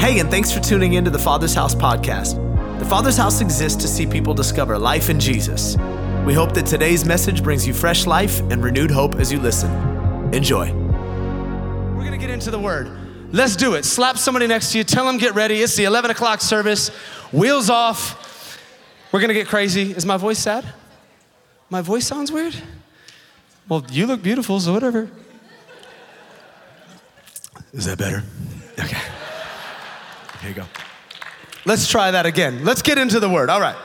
Hey, and thanks for tuning in to the Father's House podcast. The Father's House exists to see people discover life in Jesus. We hope that today's message brings you fresh life and renewed hope as you listen. Enjoy. We're gonna get into the word. Let's do it. Slap somebody next to you, tell them get ready. It's the 11 o'clock service, wheels off. We're gonna get crazy. Is my voice sad? My voice sounds weird? Well, you look beautiful, so whatever. Is that better? Okay. Here you go. Let's try that again. Let's get into the word. All right.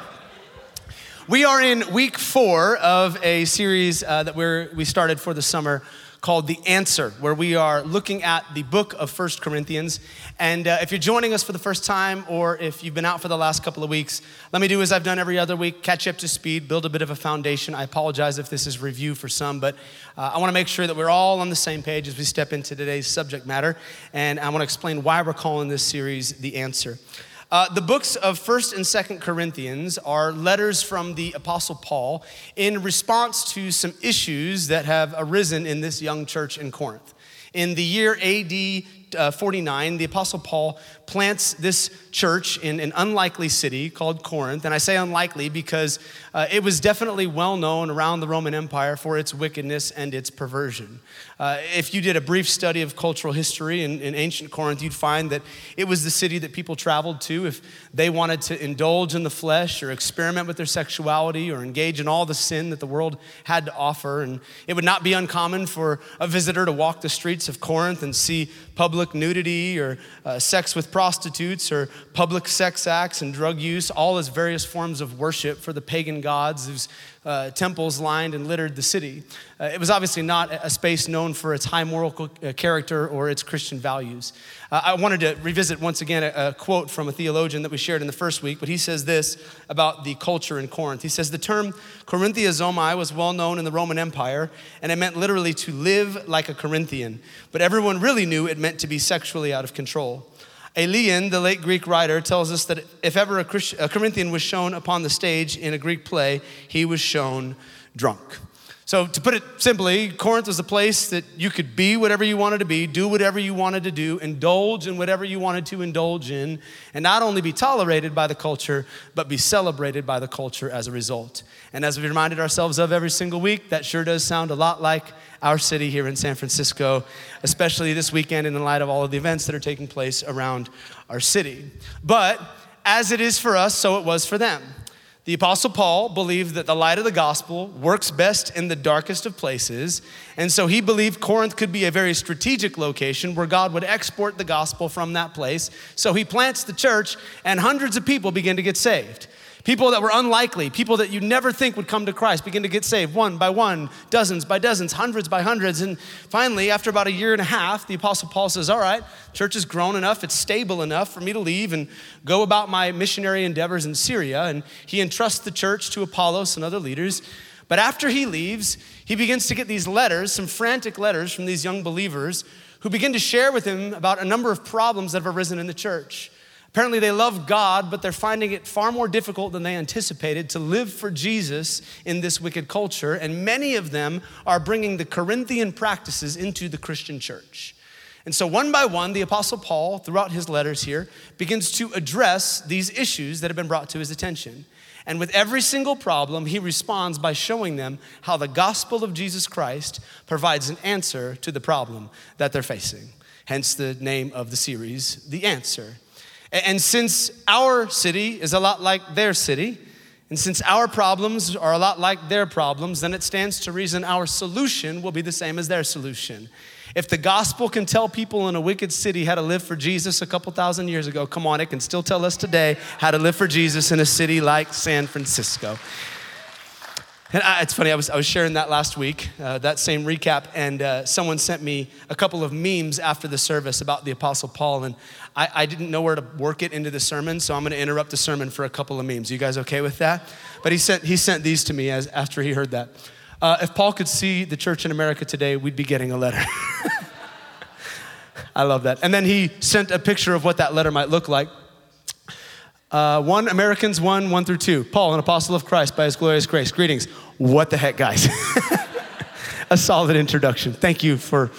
We are in week four of a series uh, that we're, we started for the summer called The Answer, where we are looking at the book of First Corinthians. And uh, if you're joining us for the first time, or if you've been out for the last couple of weeks, let me do as I've done every other week catch up to speed, build a bit of a foundation. I apologize if this is review for some, but uh, I want to make sure that we're all on the same page as we step into today's subject matter. And I want to explain why we're calling this series The Answer. Uh, the books of 1st and 2nd Corinthians are letters from the Apostle Paul in response to some issues that have arisen in this young church in Corinth. In the year AD uh, 49, the Apostle Paul plants this church in an unlikely city called Corinth. And I say unlikely because uh, it was definitely well known around the Roman Empire for its wickedness and its perversion. Uh, if you did a brief study of cultural history in, in ancient Corinth, you'd find that it was the city that people traveled to if they wanted to indulge in the flesh or experiment with their sexuality or engage in all the sin that the world had to offer. And it would not be uncommon for a visitor to walk the streets of Corinth and see public nudity or uh, sex with prostitutes or public sex acts and drug use, all as various forms of worship for the pagan gods whose uh, temples lined and littered the city. Uh, it was obviously not a space known for its high moral uh, character or its Christian values. Uh, I wanted to revisit once again a, a quote from a theologian that we shared in the first week, but he says this about the culture in Corinth. He says, The term Corinthia Corinthiazomai was well known in the Roman Empire, and it meant literally to live like a Corinthian, but everyone really knew it meant to be sexually out of control. Aelian, the late Greek writer, tells us that if ever a, Corinthian was shown upon the stage in a Greek play, he was shown drunk. So, to put it simply, Corinth was a place that you could be whatever you wanted to be, do whatever you wanted to do, indulge in whatever you wanted to indulge in, and not only be tolerated by the culture, but be celebrated by the culture as a result. And as we reminded ourselves of every single week, that sure does sound a lot like our city here in San Francisco, especially this weekend in the light of all of the events that are taking place around our city. But as it is for us, so it was for them. The Apostle Paul believed that the light of the gospel works best in the darkest of places, and so he believed Corinth could be a very strategic location where God would export the gospel from that place. So he plants the church, and hundreds of people begin to get saved. People that were unlikely, people that you never think would come to Christ, begin to get saved one by one, dozens by dozens, hundreds by hundreds. And finally, after about a year and a half, the Apostle Paul says, All right, church has grown enough, it's stable enough for me to leave and go about my missionary endeavors in Syria. And he entrusts the church to Apollos and other leaders. But after he leaves, he begins to get these letters, some frantic letters from these young believers who begin to share with him about a number of problems that have arisen in the church. Apparently, they love God, but they're finding it far more difficult than they anticipated to live for Jesus in this wicked culture. And many of them are bringing the Corinthian practices into the Christian church. And so, one by one, the Apostle Paul, throughout his letters here, begins to address these issues that have been brought to his attention. And with every single problem, he responds by showing them how the gospel of Jesus Christ provides an answer to the problem that they're facing. Hence the name of the series, The Answer. And since our city is a lot like their city, and since our problems are a lot like their problems, then it stands to reason our solution will be the same as their solution. If the gospel can tell people in a wicked city how to live for Jesus a couple thousand years ago, come on, it can still tell us today how to live for Jesus in a city like San Francisco. And I, it's funny, I was, I was sharing that last week, uh, that same recap, and uh, someone sent me a couple of memes after the service about the Apostle Paul. And I, I didn't know where to work it into the sermon, so I'm going to interrupt the sermon for a couple of memes. You guys okay with that? But he sent, he sent these to me as, after he heard that. Uh, if Paul could see the church in America today, we'd be getting a letter. I love that. And then he sent a picture of what that letter might look like. Uh, one Americans 1, 1 through 2. Paul, an apostle of Christ by his glorious grace. Greetings. What the heck, guys? a solid introduction. Thank you for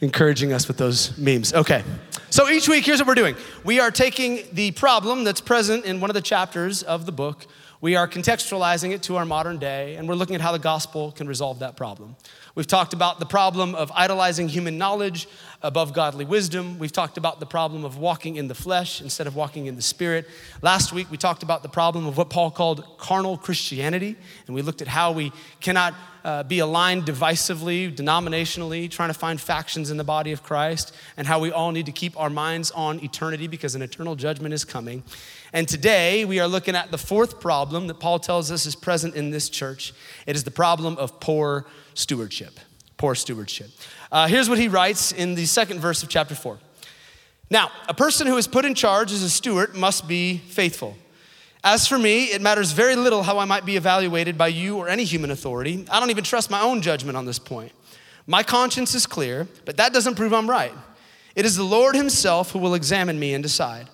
encouraging us with those memes. Okay. So each week, here's what we're doing we are taking the problem that's present in one of the chapters of the book, we are contextualizing it to our modern day, and we're looking at how the gospel can resolve that problem. We've talked about the problem of idolizing human knowledge above godly wisdom. We've talked about the problem of walking in the flesh instead of walking in the spirit. Last week, we talked about the problem of what Paul called carnal Christianity, and we looked at how we cannot uh, be aligned divisively, denominationally, trying to find factions in the body of Christ, and how we all need to keep our minds on eternity because an eternal judgment is coming. And today we are looking at the fourth problem that Paul tells us is present in this church. It is the problem of poor stewardship. Poor stewardship. Uh, here's what he writes in the second verse of chapter four. Now, a person who is put in charge as a steward must be faithful. As for me, it matters very little how I might be evaluated by you or any human authority. I don't even trust my own judgment on this point. My conscience is clear, but that doesn't prove I'm right. It is the Lord Himself who will examine me and decide.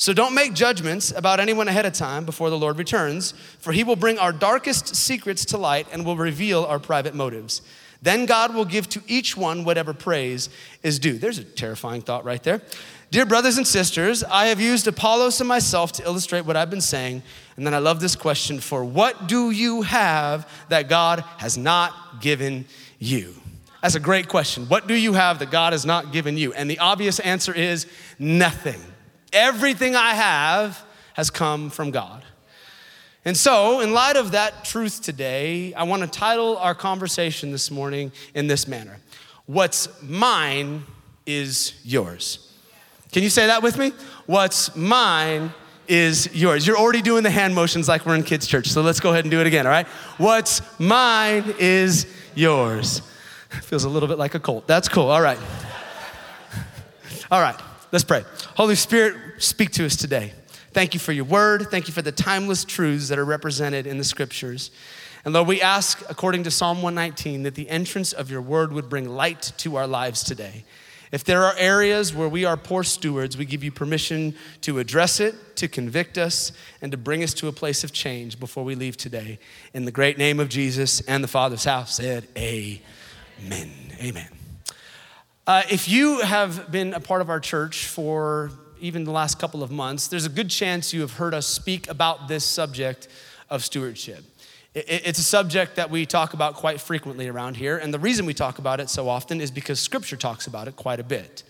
So don't make judgments about anyone ahead of time before the Lord returns, for he will bring our darkest secrets to light and will reveal our private motives. Then God will give to each one whatever praise is due. There's a terrifying thought right there. Dear brothers and sisters, I have used Apollos and myself to illustrate what I've been saying. And then I love this question for what do you have that God has not given you? That's a great question. What do you have that God has not given you? And the obvious answer is nothing. Everything I have has come from God. And so, in light of that truth today, I want to title our conversation this morning in this manner What's mine is yours. Can you say that with me? What's mine is yours. You're already doing the hand motions like we're in kids' church, so let's go ahead and do it again, all right? What's mine is yours. Feels a little bit like a cult. That's cool, all right. All right. Let's pray. Holy Spirit, speak to us today. Thank you for your word. Thank you for the timeless truths that are represented in the scriptures. And Lord, we ask, according to Psalm 119, that the entrance of your word would bring light to our lives today. If there are areas where we are poor stewards, we give you permission to address it, to convict us, and to bring us to a place of change before we leave today. In the great name of Jesus and the Father's house said, Amen. Amen. Uh, if you have been a part of our church for even the last couple of months, there's a good chance you have heard us speak about this subject of stewardship. It's a subject that we talk about quite frequently around here, and the reason we talk about it so often is because Scripture talks about it quite a bit,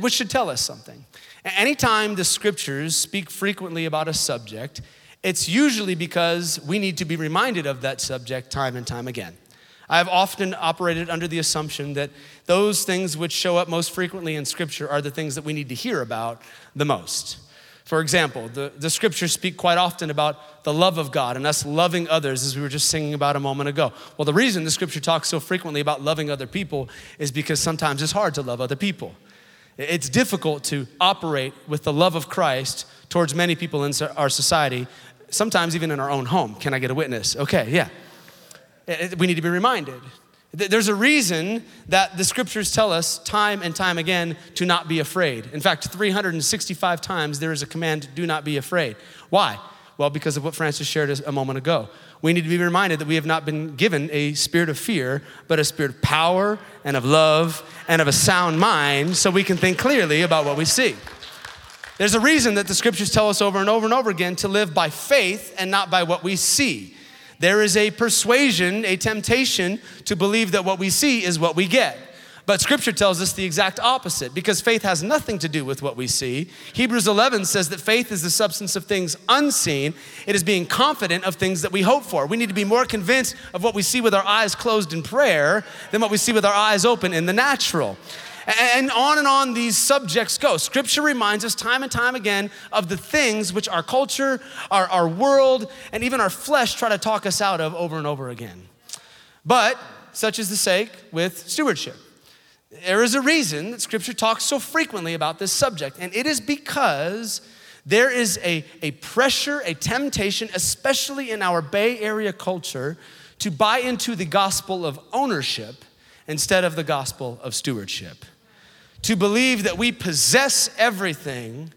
which should tell us something. Anytime the Scriptures speak frequently about a subject, it's usually because we need to be reminded of that subject time and time again. I've often operated under the assumption that those things which show up most frequently in Scripture are the things that we need to hear about the most. For example, the, the scriptures speak quite often about the love of God and us loving others, as we were just singing about a moment ago. Well, the reason the scripture talks so frequently about loving other people is because sometimes it's hard to love other people. It's difficult to operate with the love of Christ towards many people in our society, sometimes even in our own home. Can I get a witness? Okay, yeah. Eh, eh, we need to be reminded. There's a reason that the scriptures tell us time and time again to not be afraid. In fact, 365 times there is a command do not be afraid. Why? Well, because of what Francis shared a moment ago. We need to be reminded that we have not been given a spirit of fear, but a spirit of power and of love and of a sound mind so we can think clearly about what we see. There's a reason that the scriptures tell us over and over and over again to live by faith and not by what we see. There is a persuasion, a temptation to believe that what we see is what we get. But scripture tells us the exact opposite because faith has nothing to do with what we see. Hebrews 11 says that faith is the substance of things unseen. It is being confident of things that we hope for. We need to be more convinced of what we see with our eyes closed in prayer than what we see with our eyes open in the natural. And on and on these subjects go. Scripture reminds us time and time again of the things which our culture, our, our world, and even our flesh try to talk us out of over and over again. But such is the sake with stewardship. There is a reason that Scripture talks so frequently about this subject, and it is because there is a, a pressure, a temptation, especially in our Bay Area culture, to buy into the gospel of ownership instead of the gospel of stewardship to believe that we possess everything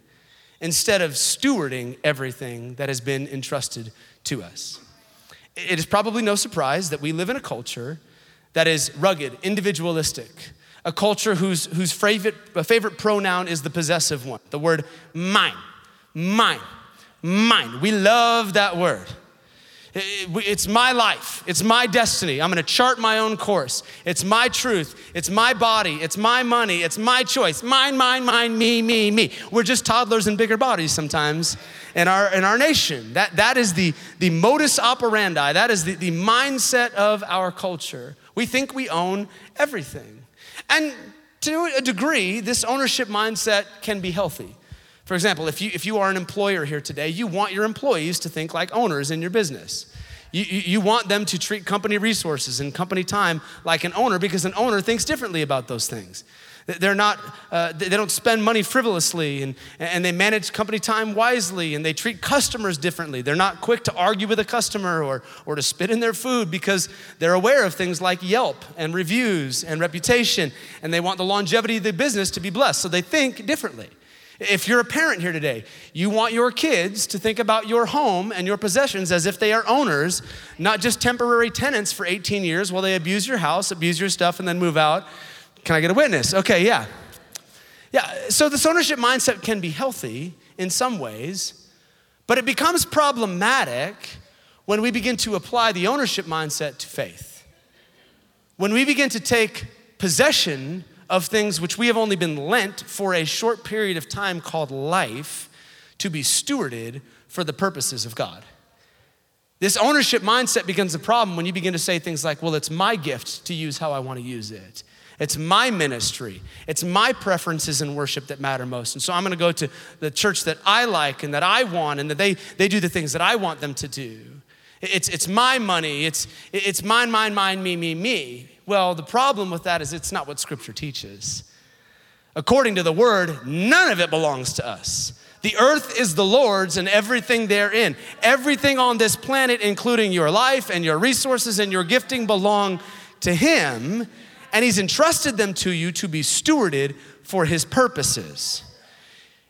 instead of stewarding everything that has been entrusted to us. It is probably no surprise that we live in a culture that is rugged, individualistic, a culture whose, whose favorite, favorite pronoun is the possessive one, the word mine, mine, mine. We love that word. It's my life. It's my destiny. I'm going to chart my own course. It's my truth. It's my body. It's my money. It's my choice. Mine, mine, mine, me, me, me. We're just toddlers in bigger bodies sometimes in our, in our nation. That, that is the, the modus operandi. That is the, the mindset of our culture. We think we own everything. And to a degree, this ownership mindset can be healthy. For example, if you, if you are an employer here today, you want your employees to think like owners in your business. You, you, you, want them to treat company resources and company time like an owner because an owner thinks differently about those things. They're not, uh, they don't spend money frivolously and, and they manage company time wisely and they treat customers differently. They're not quick to argue with a customer or, or to spit in their food because they're aware of things like Yelp and reviews and reputation and they want the longevity of the business to be blessed. So they think differently. If you're a parent here today, you want your kids to think about your home and your possessions as if they are owners, not just temporary tenants for 18 years while they abuse your house, abuse your stuff, and then move out. Can I get a witness? Okay, yeah. Yeah, so this ownership mindset can be healthy in some ways, but it becomes problematic when we begin to apply the ownership mindset to faith. When we begin to take possession of things which we have only been lent for a short period of time called life to be stewarded for the purposes of God. This ownership mindset becomes a problem when you begin to say things like, well, it's my gift to use how I want to use it. It's my ministry. It's my preferences in worship that matter most. And so I'm going to go to the church that I like and that I want and that they, they do the things that I want them to do. It's, it's my money. It's, it's mine, mine, mine, me, me, me. Well, the problem with that is it's not what Scripture teaches. According to the Word, none of it belongs to us. The earth is the Lord's and everything therein. Everything on this planet, including your life and your resources and your gifting, belong to Him, and He's entrusted them to you to be stewarded for His purposes.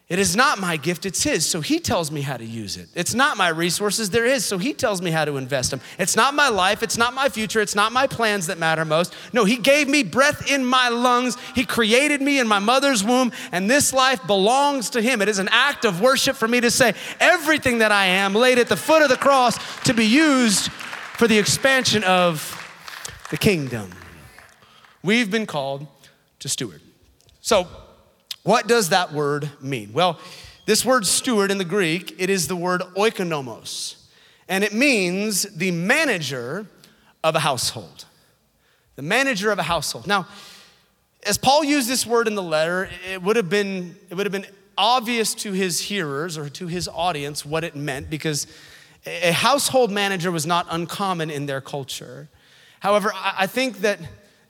It is not my gift, it's His, so He tells me how to use it. It's not my resources, they're His, so He tells me how to invest them. It's not my life, it's not my future, it's not my plans that matter most. No, He gave me breath in my lungs, He created me in my mother's womb, and this life belongs to Him. It is an act of worship for me to say, everything that I am laid at the foot of the cross to be used for the expansion of the kingdom. We've been called to steward. So, what does that word mean? Well, this word steward in the Greek, it is the word oikonomos, and it means the manager of a household. The manager of a household. Now, as Paul used this word in the letter, it would have been, it would have been obvious to his hearers or to his audience what it meant because a household manager was not uncommon in their culture. However, I think that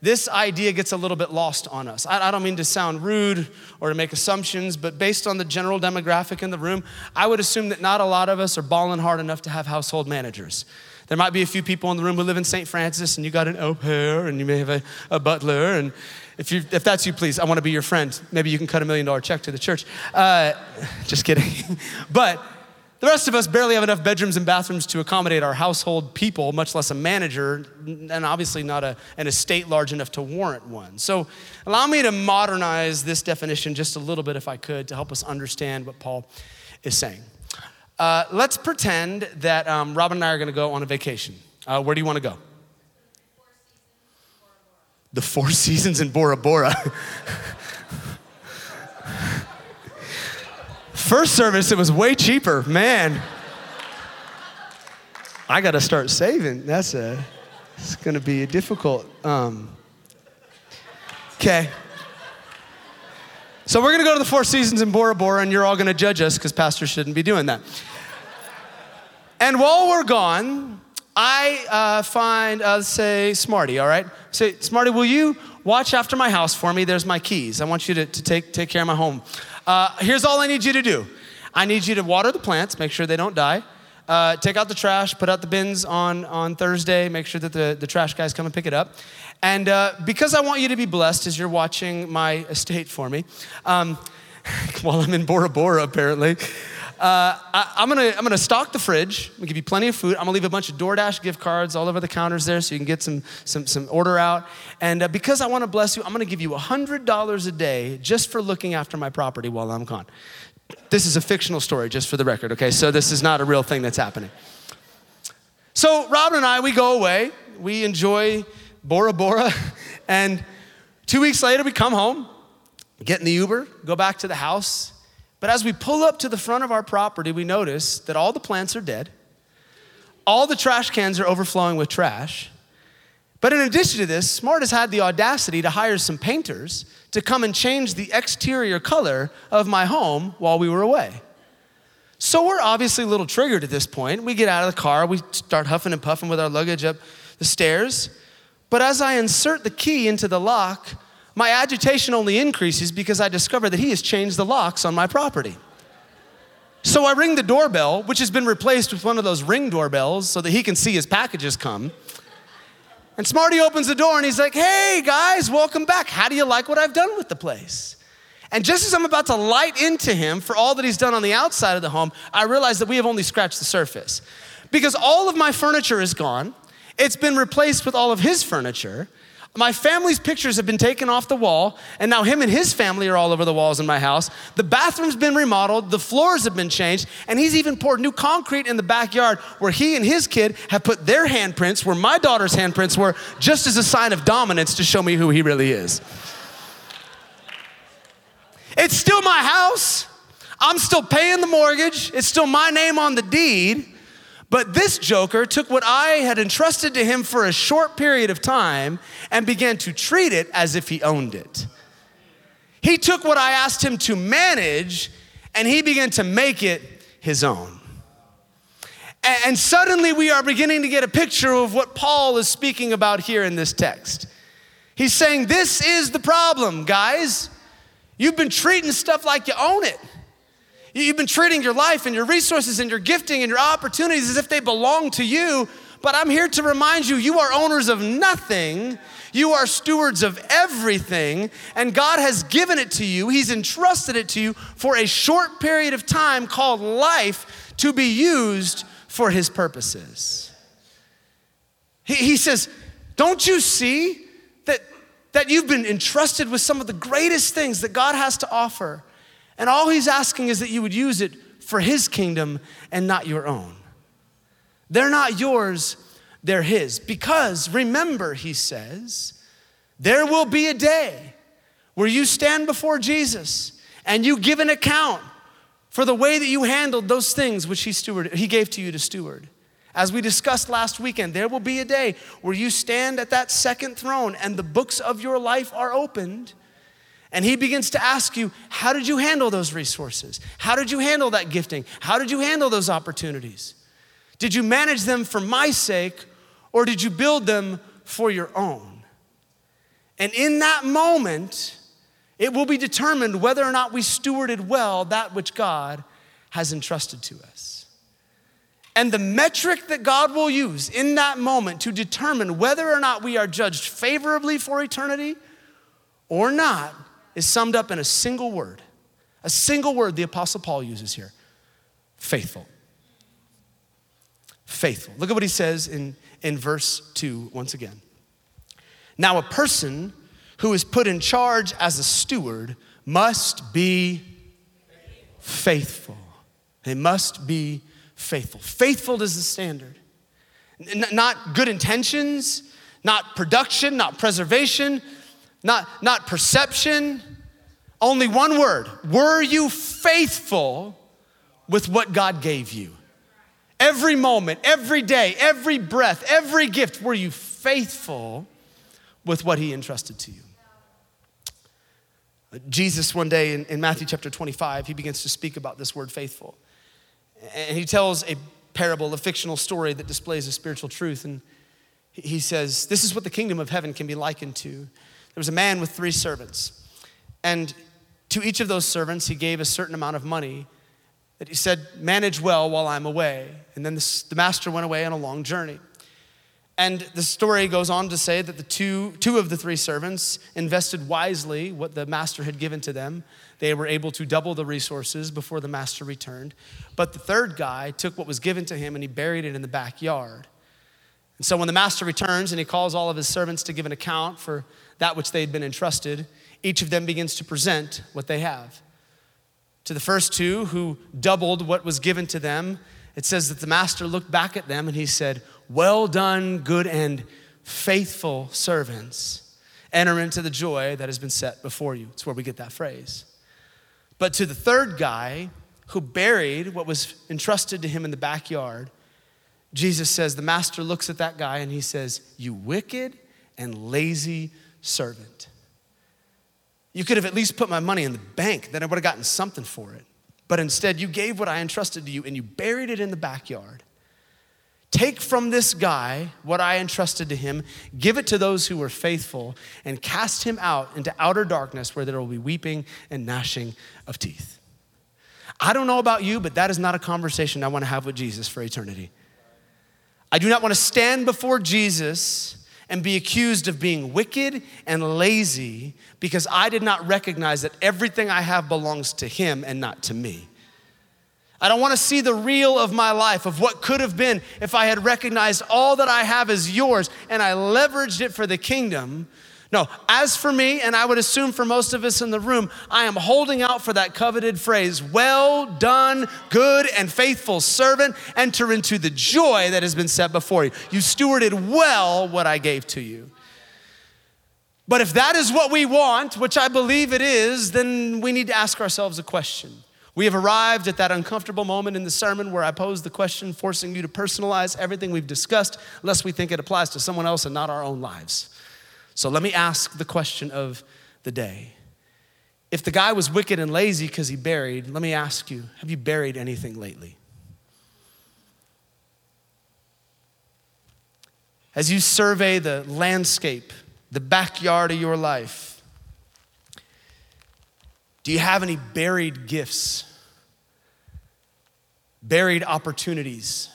this idea gets a little bit lost on us. I, I, don't mean to sound rude or to make assumptions, but based on the general demographic in the room, I would assume that not a lot of us are balling hard enough to have household managers. There might be a few people in the room who live in St. Francis and you got an au pair and you may have a, a butler. And if, you, if that's you, please, I want to be your friend. Maybe you can cut a million dollar check to the church. Uh, just kidding. but the rest of us barely have enough bedrooms and bathrooms to accommodate our household people, much less a manager, and obviously not a, an estate large enough to warrant one. So, allow me to modernize this definition just a little bit, if I could, to help us understand what Paul is saying. Uh, let's pretend that um, Robin and I are going to go on a vacation. Uh, where do you want to go? The Four Seasons in Bora Bora. First service, it was way cheaper. Man, I got to start saving. That's a, it's going to be a difficult. Um, okay. So we're going to go to the Four Seasons in Bora Bora, and you're all going to judge us because pastors shouldn't be doing that. And while we're gone, I uh, find, uh, say, Smarty, all right? Say, Smarty, will you watch after my house for me? There's my keys. I want you to, to take, take care of my home. Uh, here's all I need you to do I need you to water the plants, make sure they don't die. Uh, take out the trash, put out the bins on, on Thursday, make sure that the, the trash guys come and pick it up. And uh, because I want you to be blessed as you're watching my estate for me, um, while I'm in Bora Bora, apparently, Uh, I, am gonna, I'm gonna stock the fridge. I'm gonna give you plenty of food. I'm gonna leave a bunch of DoorDash gift cards all over the counters there so you can get some, some, some order out. And uh, because I wanna bless you, I'm gonna give you $100 a day just for looking after my property while I'm gone. This is a fictional story, just for the record, okay? So this is not a real thing that's happening. So Robin and I, we go away. We enjoy Bora Bora. And two weeks later, we come home, get in the Uber, go back to the house. But as we pull up to the front of our property, we notice that all the plants are dead. All the trash cans are overflowing with trash. But in addition to this, Smart has had the audacity to hire some painters to come and change the exterior color of my home while we were away. So we're obviously a little triggered at this point. We get out of the car, we start huffing and puffing with our luggage up the stairs. But as I insert the key into the lock, my agitation only increases because I discover that he has changed the locks on my property. So I ring the doorbell, which has been replaced with one of those ring doorbells so that he can see his packages come. And Smarty opens the door and he's like, Hey guys, welcome back. How do you like what I've done with the place? And just as I'm about to light into him for all that he's done on the outside of the home, I realize that we have only scratched the surface. Because all of my furniture is gone, it's been replaced with all of his furniture. My family's pictures have been taken off the wall, and now him and his family are all over the walls in my house. The bathroom's been remodeled, the floors have been changed, and he's even poured new concrete in the backyard where he and his kid have put their handprints where my daughter's handprints were, just as a sign of dominance to show me who he really is. It's still my house. I'm still paying the mortgage. It's still my name on the deed. But this joker took what I had entrusted to him for a short period of time and began to treat it as if he owned it. He took what I asked him to manage and he began to make it his own. And suddenly we are beginning to get a picture of what Paul is speaking about here in this text. He's saying, This is the problem, guys. You've been treating stuff like you own it. You've been treating your life and your resources and your gifting and your opportunities as if they belong to you. But I'm here to remind you you are owners of nothing. You are stewards of everything, and God has given it to you. He's entrusted it to you for a short period of time called life to be used for His purposes. He, he says, Don't you see that, that you've been entrusted with some of the greatest things that God has to offer? And all he's asking is that you would use it for his kingdom and not your own. They're not yours, they're his. Because remember, he says, there will be a day where you stand before Jesus and you give an account for the way that you handled those things which he stewarded, he gave to you to steward. As we discussed last weekend, there will be a day where you stand at that second throne and the books of your life are opened and he begins to ask you, How did you handle those resources? How did you handle that gifting? How did you handle those opportunities? Did you manage them for my sake or did you build them for your own? And in that moment, it will be determined whether or not we stewarded well that which God has entrusted to us. And the metric that God will use in that moment to determine whether or not we are judged favorably for eternity or not is summed up in a single word. A single word the Apostle Paul uses here faithful. Faithful. Look at what he says in, in verse 2 once again. Now, a person who is put in charge as a steward must be faithful. They must be faithful. Faithful is the standard. N- not good intentions, not production, not preservation, not, not perception, only one word. Were you faithful with what God gave you? Every moment, every day, every breath, every gift, were you faithful with what He entrusted to you? Jesus, one day in, in, Matthew chapter 25, he begins to speak about this word faithful. And he tells a parable, a fictional story that displays a spiritual truth. And he says, This is what the kingdom of heaven can be likened to. There was a man with three servants. And to each of those servants, he gave a certain amount of money that he said, Manage well while I'm away. And then the master went away on a long journey. And the story goes on to say that the two, two of the three servants invested wisely what the master had given to them. They were able to double the resources before the master returned. But the third guy took what was given to him and he buried it in the backyard. And so when the master returns and he calls all of his servants to give an account for that which they had been entrusted, each of them begins to present what they have. To the first two who doubled what was given to them, it says that the master looked back at them and he said, Well done, good and faithful servants. Enter into the joy that has been set before you. It's where we get that phrase. But to the third guy who buried what was entrusted to him in the backyard, Jesus says, The master looks at that guy and he says, You wicked and lazy servant. You could have at least put my money in the bank, then I would have gotten something for it. But instead, you gave what I entrusted to you and you buried it in the backyard. Take from this guy what I entrusted to him, give it to those who were faithful, and cast him out into outer darkness where there will be weeping and gnashing of teeth. I don't know about you, but that is not a conversation I want to have with Jesus for eternity. I do not want to stand before Jesus and be accused of being wicked and lazy because I did not recognize that everything I have belongs to Him and not to me. I don't want to see the reel of my life, of what could have been if I had recognized all that I have is yours and I leveraged it for the kingdom no, as for me, and I would assume for most of us in the room, I am holding out for that coveted phrase, well done, good and faithful servant, enter into the joy that has been set before you. You stewarded well what I gave to you. But if that is what we want, which I believe it is, then we need to ask ourselves a question. We have arrived at that uncomfortable moment in the sermon where I pose the question, forcing you to personalize everything we've discussed, lest we think it applies to someone else and not our own lives. So let me ask the question of the day. If the guy was wicked and lazy because he buried, let me ask you have you buried anything lately? As you survey the landscape, the backyard of your life, do you have any buried gifts? Buried opportunities?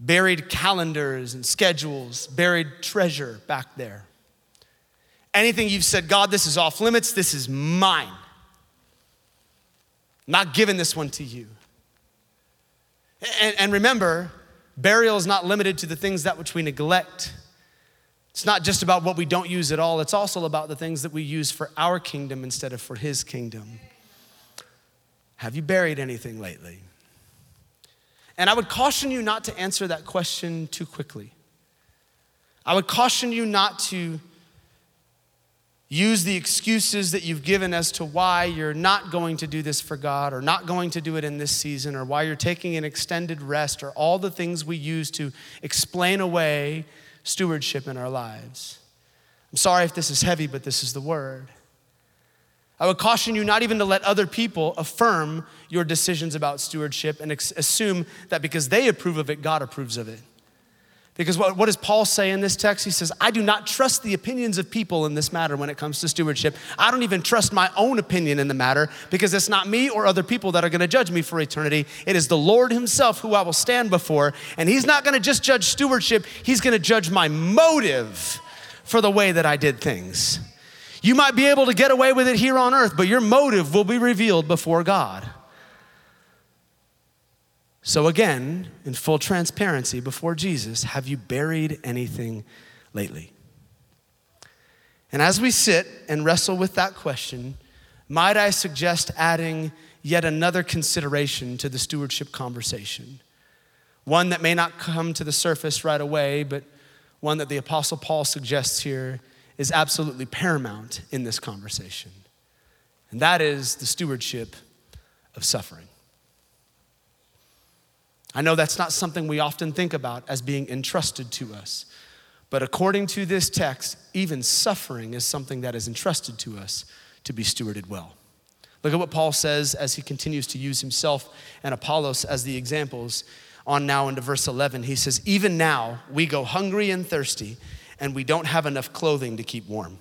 Buried calendars and schedules, buried treasure back there. Anything you've said, God, this is off limits, this is mine. I'm not giving this one to you. And, and remember, burial is not limited to the things that which we neglect. It's not just about what we don't use at all, it's also about the things that we use for our kingdom instead of for his kingdom. Have you buried anything lately? And I would caution you not to answer that question too quickly. I would caution you not to use the excuses that you've given as to why you're not going to do this for God or not going to do it in this season or why you're taking an extended rest or all the things we use to explain away stewardship in our lives. I'm sorry if this is heavy, but this is the word. I would caution you not even to let other people affirm your decisions about stewardship and ex- assume that because they approve of it, God approves of it. Because what, what does Paul say in this text? He says, I do not trust the opinions of people in this matter when it comes to stewardship. I don't even trust my own opinion in the matter because it's not me or other people that are going to judge me for eternity. It is the Lord Himself who I will stand before. And He's not going to just judge stewardship, He's going to judge my motive for the way that I did things. You might be able to get away with it here on earth, but your motive will be revealed before God. So, again, in full transparency before Jesus, have you buried anything lately? And as we sit and wrestle with that question, might I suggest adding yet another consideration to the stewardship conversation? One that may not come to the surface right away, but one that the Apostle Paul suggests here is absolutely paramount in this conversation, and that is the stewardship of suffering. I know that's not something we often think about as being entrusted to us, but according to this text, even suffering is something that is entrusted to us to be stewarded well. Look at what Paul says as he continues to use himself and Apollos as the examples on now into verse 11. He says, Even now we go hungry and thirsty and we don't have enough clothing to keep warm.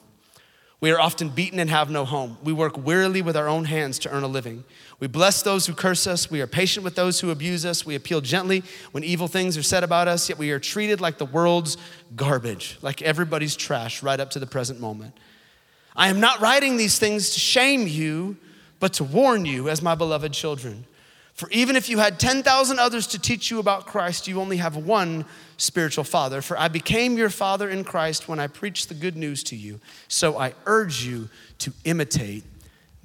We are often beaten and have no home. We work wearily with our own hands to earn a living. We bless those who curse us. We are patient with those who abuse us. We appeal gently when evil things are said about us, yet we are treated like the world's garbage, like everybody's trash right up to the present moment. I am not writing these things to shame you, but to warn you as my beloved children. For even if you had 10,000 others to teach you about Christ, you only have one spiritual father. For I became your father in Christ when I preached the good news to you. So I urge you to imitate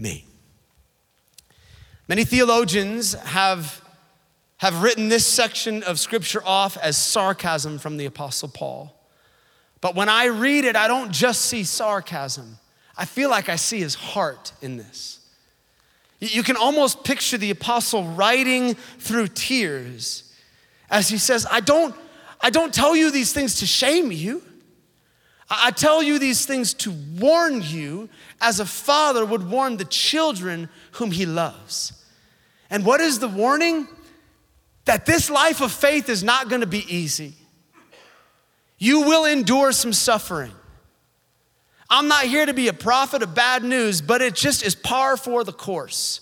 me. Many theologians have, have written this section of scripture off as sarcasm from the Apostle Paul. But when I read it, I don't just see sarcasm, I feel like I see his heart in this. You can almost picture the apostle writing through tears as he says, I don't, I don't tell you these things to shame you. I tell you these things to warn you as a father would warn the children whom he loves. And what is the warning? That this life of faith is not going to be easy. You will endure some suffering. I'm not here to be a prophet of bad news, but it just is par for the course.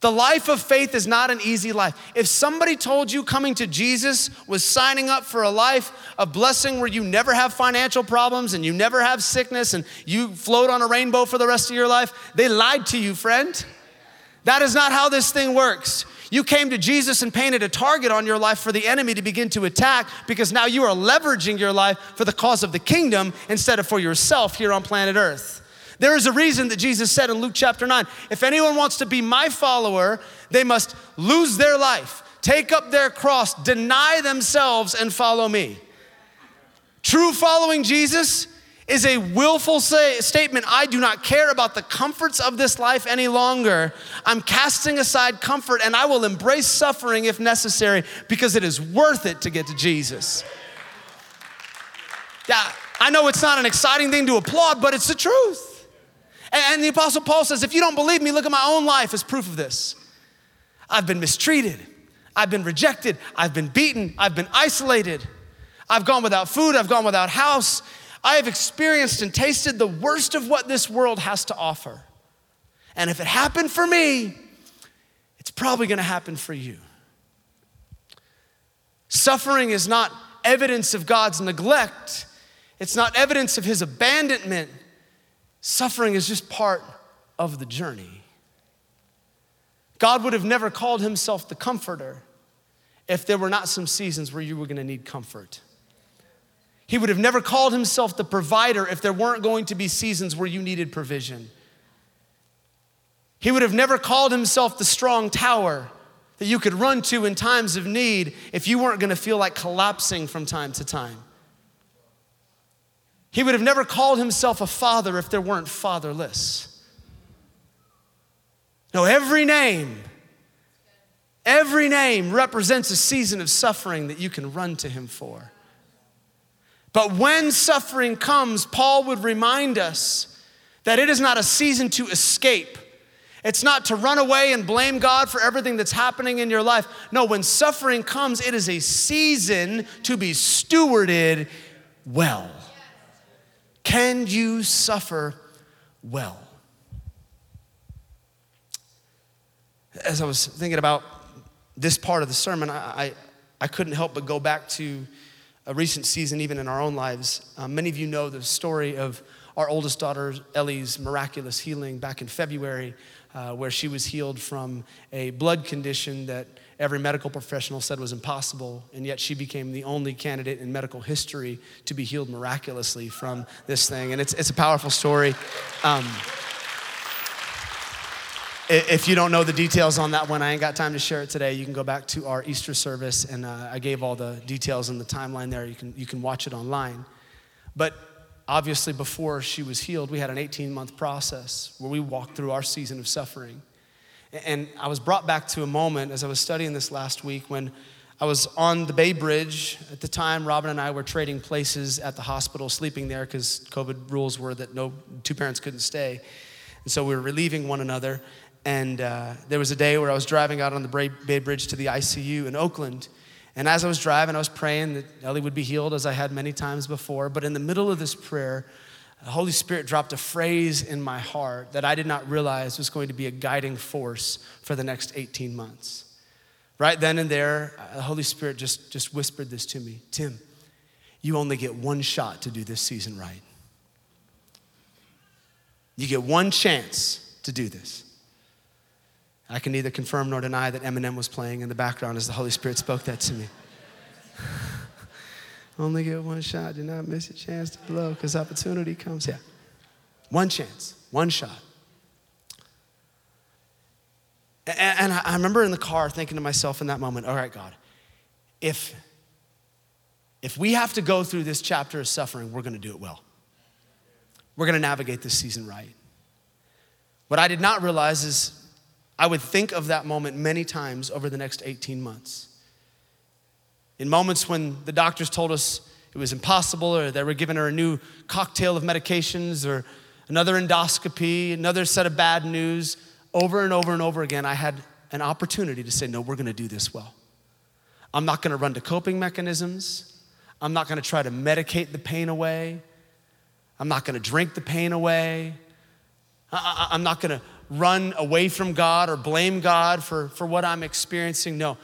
The life of faith is not an easy life. If somebody told you coming to Jesus was signing up for a life of blessing where you never have financial problems and you never have sickness and you float on a rainbow for the rest of your life, they lied to you, friend. That is not how this thing works. You came to Jesus and painted a target on your life for the enemy to begin to attack because now you are leveraging your life for the cause of the kingdom instead of for yourself here on planet Earth. There is a reason that Jesus said in Luke chapter 9 if anyone wants to be my follower, they must lose their life, take up their cross, deny themselves, and follow me. True following Jesus is a willful say, statement. I do not care about the comforts of this life any longer. I'm casting aside comfort and I will embrace suffering if necessary because it is worth it to get to Jesus. Yeah, I know it's not an exciting thing to applaud, but it's the truth. And the Apostle Paul says, if you don't believe me, look at my own life as proof of this. I've been mistreated, I've been rejected, I've been beaten, I've been isolated, I've gone without food, I've gone without house. I have experienced and tasted the worst of what this world has to offer. And if it happened for me, it's probably gonna happen for you. Suffering is not evidence of God's neglect, it's not evidence of his abandonment. Suffering is just part of the journey. God would have never called himself the comforter if there were not some seasons where you were going to need comfort. He would have never called himself the provider if there weren't going to be seasons where you needed provision. He would have never called himself the strong tower that you could run to in times of need if you weren't going to feel like collapsing from time to time. He would have never called himself a father if there weren't fatherless. No, every name, every name represents a season of suffering that you can run to him for. But when suffering comes, Paul would remind us that it is not a season to escape. It's not to run away and blame God for everything that's happening in your life. No, when suffering comes, it is a season to be stewarded well. Can you suffer well? As I was thinking about this part of the sermon, I, I, I couldn't help but go back to a recent season, even in our own lives. Um, many of you know the story of our oldest daughter, Ellie's miraculous healing back in February, uh, where she was healed from a blood condition that every medical professional said was impossible, and yet she became the only candidate in medical history to be healed miraculously from this thing. And it's, it's a powerful story. Um, if you don't know the details on that one, I ain't got time to share it today. You can go back to our Easter service, and uh, I gave all the details in the timeline there. You can, you can watch it online. But obviously, before she was healed, we had an 18 month process where we walked through our season of suffering. And I was brought back to a moment as I was studying this last week when I was on the Bay Bridge. At the time, Robin and I were trading places at the hospital, sleeping there because COVID rules were that no two parents couldn't stay. And so we were relieving one another. And uh, there was a day where I was driving out on the Bay Bridge to the ICU in Oakland. And as I was driving, I was praying that Ellie would be healed as I had many times before. But in the middle of this prayer, the Holy Spirit dropped a phrase in my heart that I did not realize was going to be a guiding force for the next 18 months. Right then and there, uh, the Holy Spirit just, just whispered this to me Tim, you only get one shot to do this season right. You get one chance to do this. I can neither confirm nor deny that Eminem was playing in the background as the Holy Spirit spoke that to me. Only get one shot. Do not miss a chance to blow because opportunity comes. Yeah. One chance, one shot. And, I remember in the car thinking to myself in that moment, all right, God, if, if we have to go through this chapter of suffering, we're going to do it well. We're going to navigate this season right. What I did not realize is I would think of that moment many times over the next 18 months. In moments when the doctors told us it was impossible, or they were giving her a new cocktail of medications, or another endoscopy, another set of bad news, over and over and over again, I had an opportunity to say, No, we're gonna do this well. I'm not gonna run to coping mechanisms. I'm not gonna try to medicate the pain away. I'm not gonna drink the pain away. I, am not gonna run away from God or blame God for, for what I'm experiencing. No,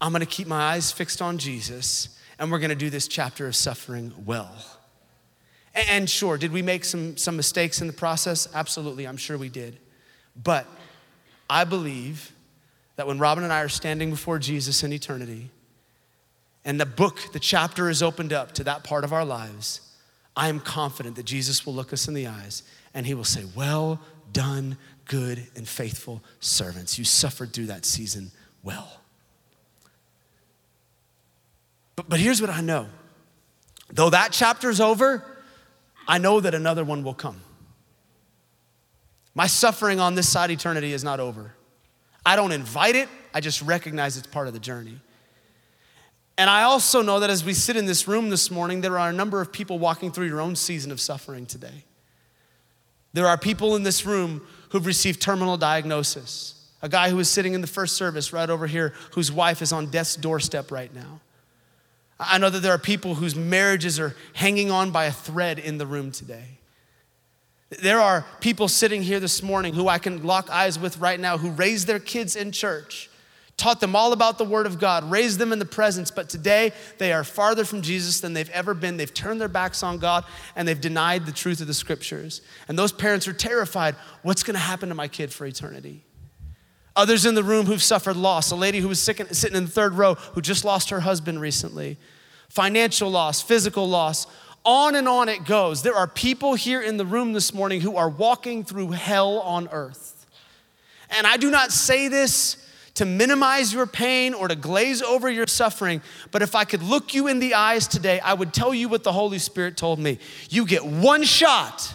I'm gonna keep my eyes fixed on Jesus and we're gonna do this chapter of suffering well. And, and sure, did we make some, some mistakes in the process? Absolutely, I'm sure we did. But I believe that when Robin and I are standing before Jesus in eternity, and the book, the chapter is opened up to that part of our lives, I am confident that Jesus will look us in the eyes and he will say, Well done, good and faithful servants. You suffered through that season well. But, but here's what I know though that chapter's over, I know that another one will come. My suffering on this side eternity is not over. I don't invite it, I just recognize it's part of the journey. And I also know that as we sit in this room this morning, there are a number of people walking through your own season of suffering today. There are people in this room who've received terminal diagnosis. A guy who is sitting in the first service right over here whose wife is on death's doorstep right now. I know that there are people whose marriages are hanging on by a thread in the room today. There are people sitting here this morning who I can lock eyes with right now who raised their kids in church taught them all about the Word of God, raised them in the presence, but today they are farther from Jesus than they've ever been. They've turned their backs on God and they've denied the truth of the Scriptures. And those parents are terrified what's going to happen to my kid for eternity? Others in the room who've suffered loss, a lady who was sitting in the third row who just lost her husband recently, financial loss, physical loss. On and on it goes. There are people here in the room this morning who are walking through hell on earth. And I do not say this to minimize your pain or to glaze over your suffering. But if I could look you in the eyes today, I would tell you what the Holy Spirit told me. You get one shot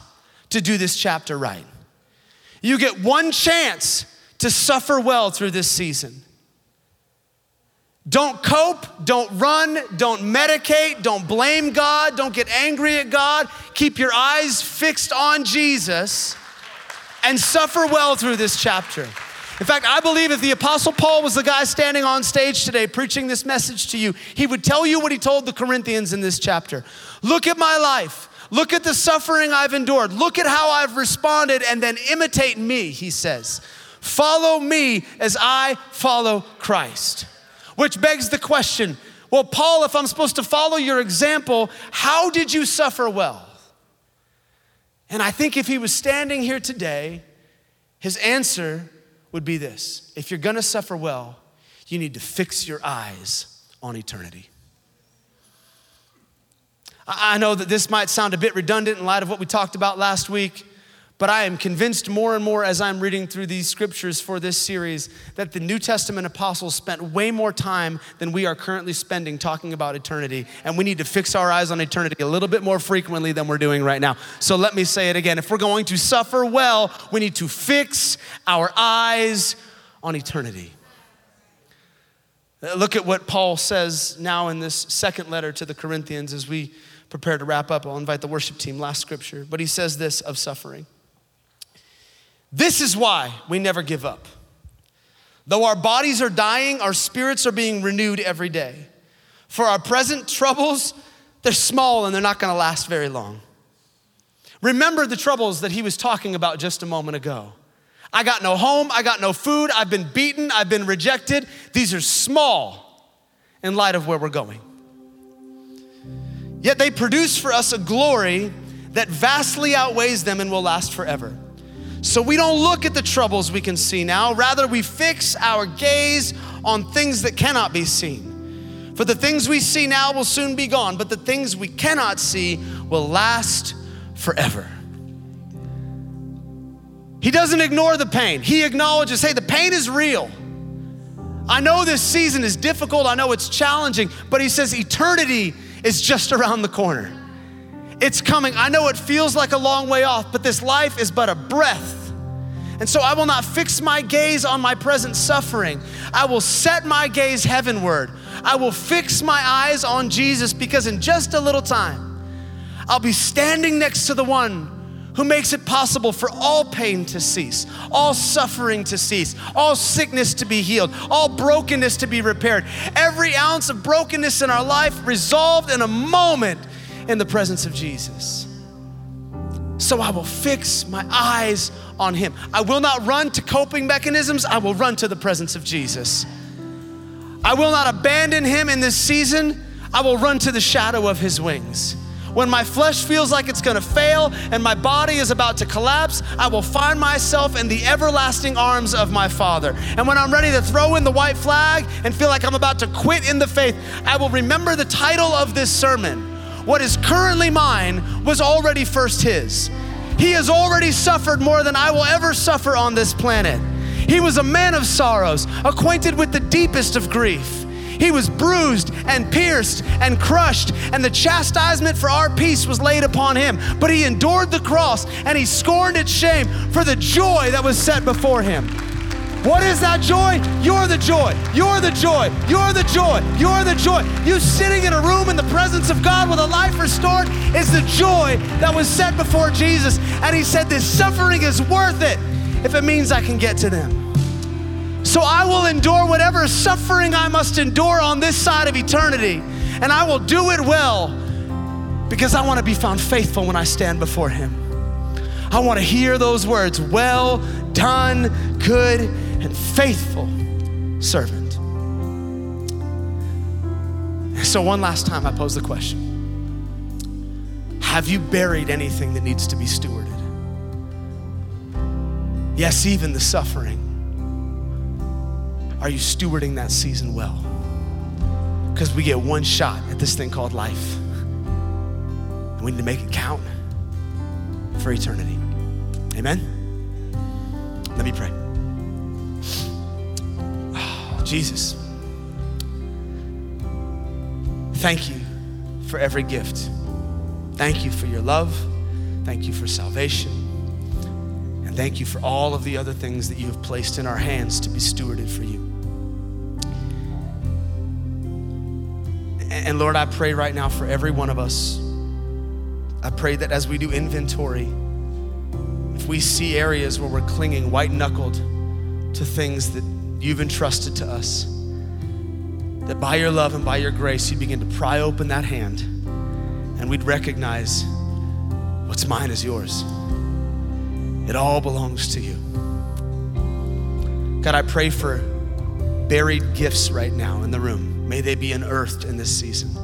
to do this chapter right. You get one chance to suffer well through this season. Don't cope, don't run, don't medicate, don't blame God, don't get angry at God. Keep your eyes fixed on Jesus and suffer well through this chapter. In fact, I believe if the Apostle Paul was the guy standing on stage today preaching this message to you, he would tell you what he told the Corinthians in this chapter. Look at my life. Look at the suffering I've endured. Look at how I've responded, and then imitate me, he says. Follow me as I follow Christ. Which begs the question well, Paul, if I'm supposed to follow your example, how did you suffer well? And I think if he was standing here today, his answer would be this if you're gonna suffer well, you need to fix your eyes on eternity. I know that this might sound a bit redundant in light of what we talked about last week, but I am convinced more and more as I'm reading through these scriptures for this series that the New Testament apostles spent way more time than we are currently spending talking about eternity. And we need to fix our eyes on eternity a little bit more frequently than we're doing right now. So let me say it again. If we're going to suffer well, we need to fix our eyes on eternity. Uh, look at what Paul says now in this second letter to the Corinthians as we prepare to wrap up. I'll invite the worship team, last scripture. But he says this of suffering. This is why we never give up. Though our bodies are dying, our spirits are being renewed every day. For our present troubles, they're small and they're not gonna last very long. Remember the troubles that he was talking about just a moment ago. I got no home, I got no food, I've been beaten, I've been rejected. These are small in light of where we're going. Yet they produce for us a glory that vastly outweighs them and will last forever. So we don't look at the troubles we can see now, rather, we fix our gaze on things that cannot be seen. For the things we see now will soon be gone, but the things we cannot see will last forever. He doesn't ignore the pain. He acknowledges, hey, the pain is real. I know this season is difficult. I know it's challenging, but he says eternity is just around the corner. It's coming. I know it feels like a long way off, but this life is but a breath. And so I will not fix my gaze on my present suffering. I will set my gaze heavenward. I will fix my eyes on Jesus because in just a little time, I'll be standing next to the one who makes it possible for all pain to cease, all suffering to cease, all sickness to be healed, all brokenness to be repaired, every ounce of brokenness in our life resolved in a moment in the presence of Jesus. So I will fix my eyes on Him. I will not run to coping mechanisms, I will run to the presence of Jesus. I will not abandon Him in this season, I will run to the shadow of His wings. When my flesh feels like it's gonna fail and my body is about to collapse, I will find myself in the everlasting arms of my Father. And when I'm ready to throw in the white flag and feel like I'm about to quit in the faith, I will remember the title of this sermon. What is currently mine was already first His. He has already suffered more than I will ever suffer on this planet. He was a man of sorrows, acquainted with the deepest of grief. He was bruised and pierced and crushed, and the chastisement for our peace was laid upon him. But he endured the cross and he scorned its shame for the joy that was set before him. What is that joy? You're the joy. You're the joy. You're the joy. You're the joy. You sitting in a room in the presence of God with a life restored is the joy that was set before Jesus. And he said, This suffering is worth it if it means I can get to them. So I will endure whatever suffering I must endure on this side of eternity, and I will do it well because I want to be found faithful when I stand before Him. I want to hear those words, well done, good and faithful servant. So, one last time, I pose the question Have you buried anything that needs to be stewarded? Yes, even the suffering. Are you stewarding that season well? Because we get one shot at this thing called life. And we need to make it count for eternity. Amen? Let me pray. Oh, Jesus, thank you for every gift. Thank you for your love. Thank you for salvation. And thank you for all of the other things that you have placed in our hands to be stewarded for you. And Lord, I pray right now for every one of us. I pray that as we do inventory, we see areas where we're clinging white knuckled to things that you've entrusted to us, that by your love and by your grace, you begin to pry open that hand and we'd recognize what's mine is yours. It all belongs to you. God, I pray for buried gifts right now in the room. May they be unearthed in this season.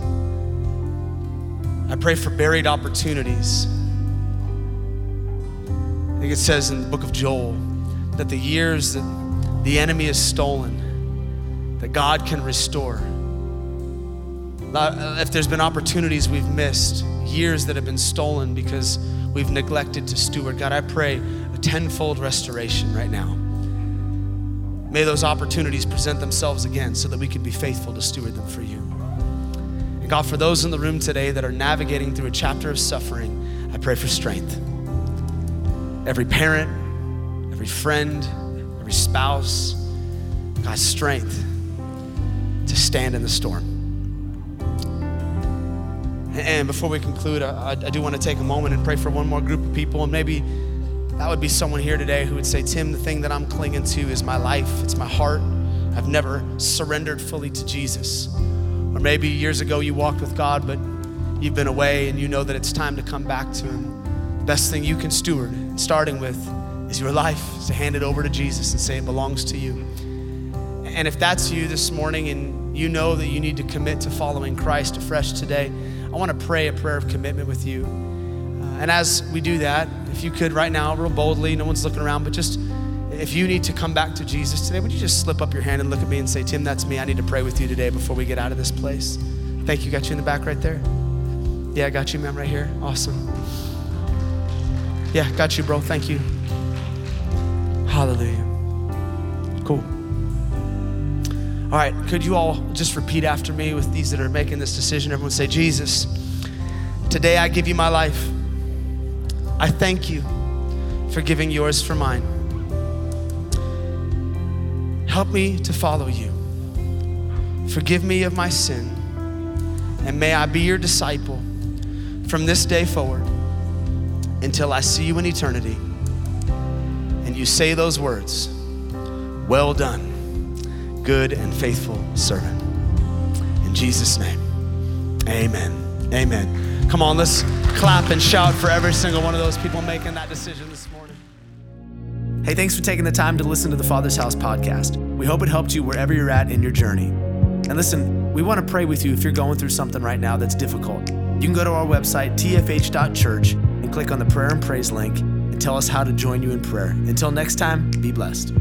I pray for buried opportunities. I think it says in the book of Joel that the years that the enemy has stolen, that God can restore. Uh, if there's been opportunities we've missed, years that have been stolen because we've neglected to steward, God, I pray a tenfold restoration right now. May those opportunities present themselves again so that we can be faithful to steward them for you. And God, for those in the room today that are navigating through a chapter of suffering, I pray for strength. Every parent, every friend, every spouse, God, strength to stand in the storm. And before we conclude, I, I do want to take a moment and pray for one more group of people and maybe that would be someone here today who would say, Tim, the thing that I'm clinging to is my life, it's my heart. I've never surrendered fully to Jesus. Or maybe years ago you walked with God, but you've been away and you know that it's time to come back to Him. Best thing you can steward, starting with, is your life, is to hand it over to Jesus and say it belongs to you. And if that's you this morning and you know that you need to commit to following Christ afresh today, I want to pray a prayer of commitment with you. Uh, and as we do that, if you could right now, real boldly, no one's looking around, but just if you need to come back to Jesus today, would you just slip up your hand and look at me and say, Tim, that's me. I need to pray with you today before we get out of this place. Thank you. Got you in the back right there. Yeah, I got you, ma'am, right here. Awesome. Yeah, got you, bro. Thank you. Hallelujah. Cool. All right, could you all just repeat after me with these that are making this decision? Everyone say, Jesus, today I give you my life. I thank you for giving yours for mine. Help me to follow you. Forgive me of my sin, and may I be your disciple from this day forward until I see you in eternity. And you say those words Well done good and faithful servant. In Jesus' name, amen. Amen. Come on, let's clap and shout for every single one of those people making that decision this morning. Hey, thanks for taking the time to listen to the Father's House podcast. We hope it helped you wherever you're at in your journey. And listen, we want to pray with you if you're going through something right now that's difficult. You can go to our website, tfh.church, click on the prayer and praise link and tell us how to join you in prayer. Until next time, be blessed.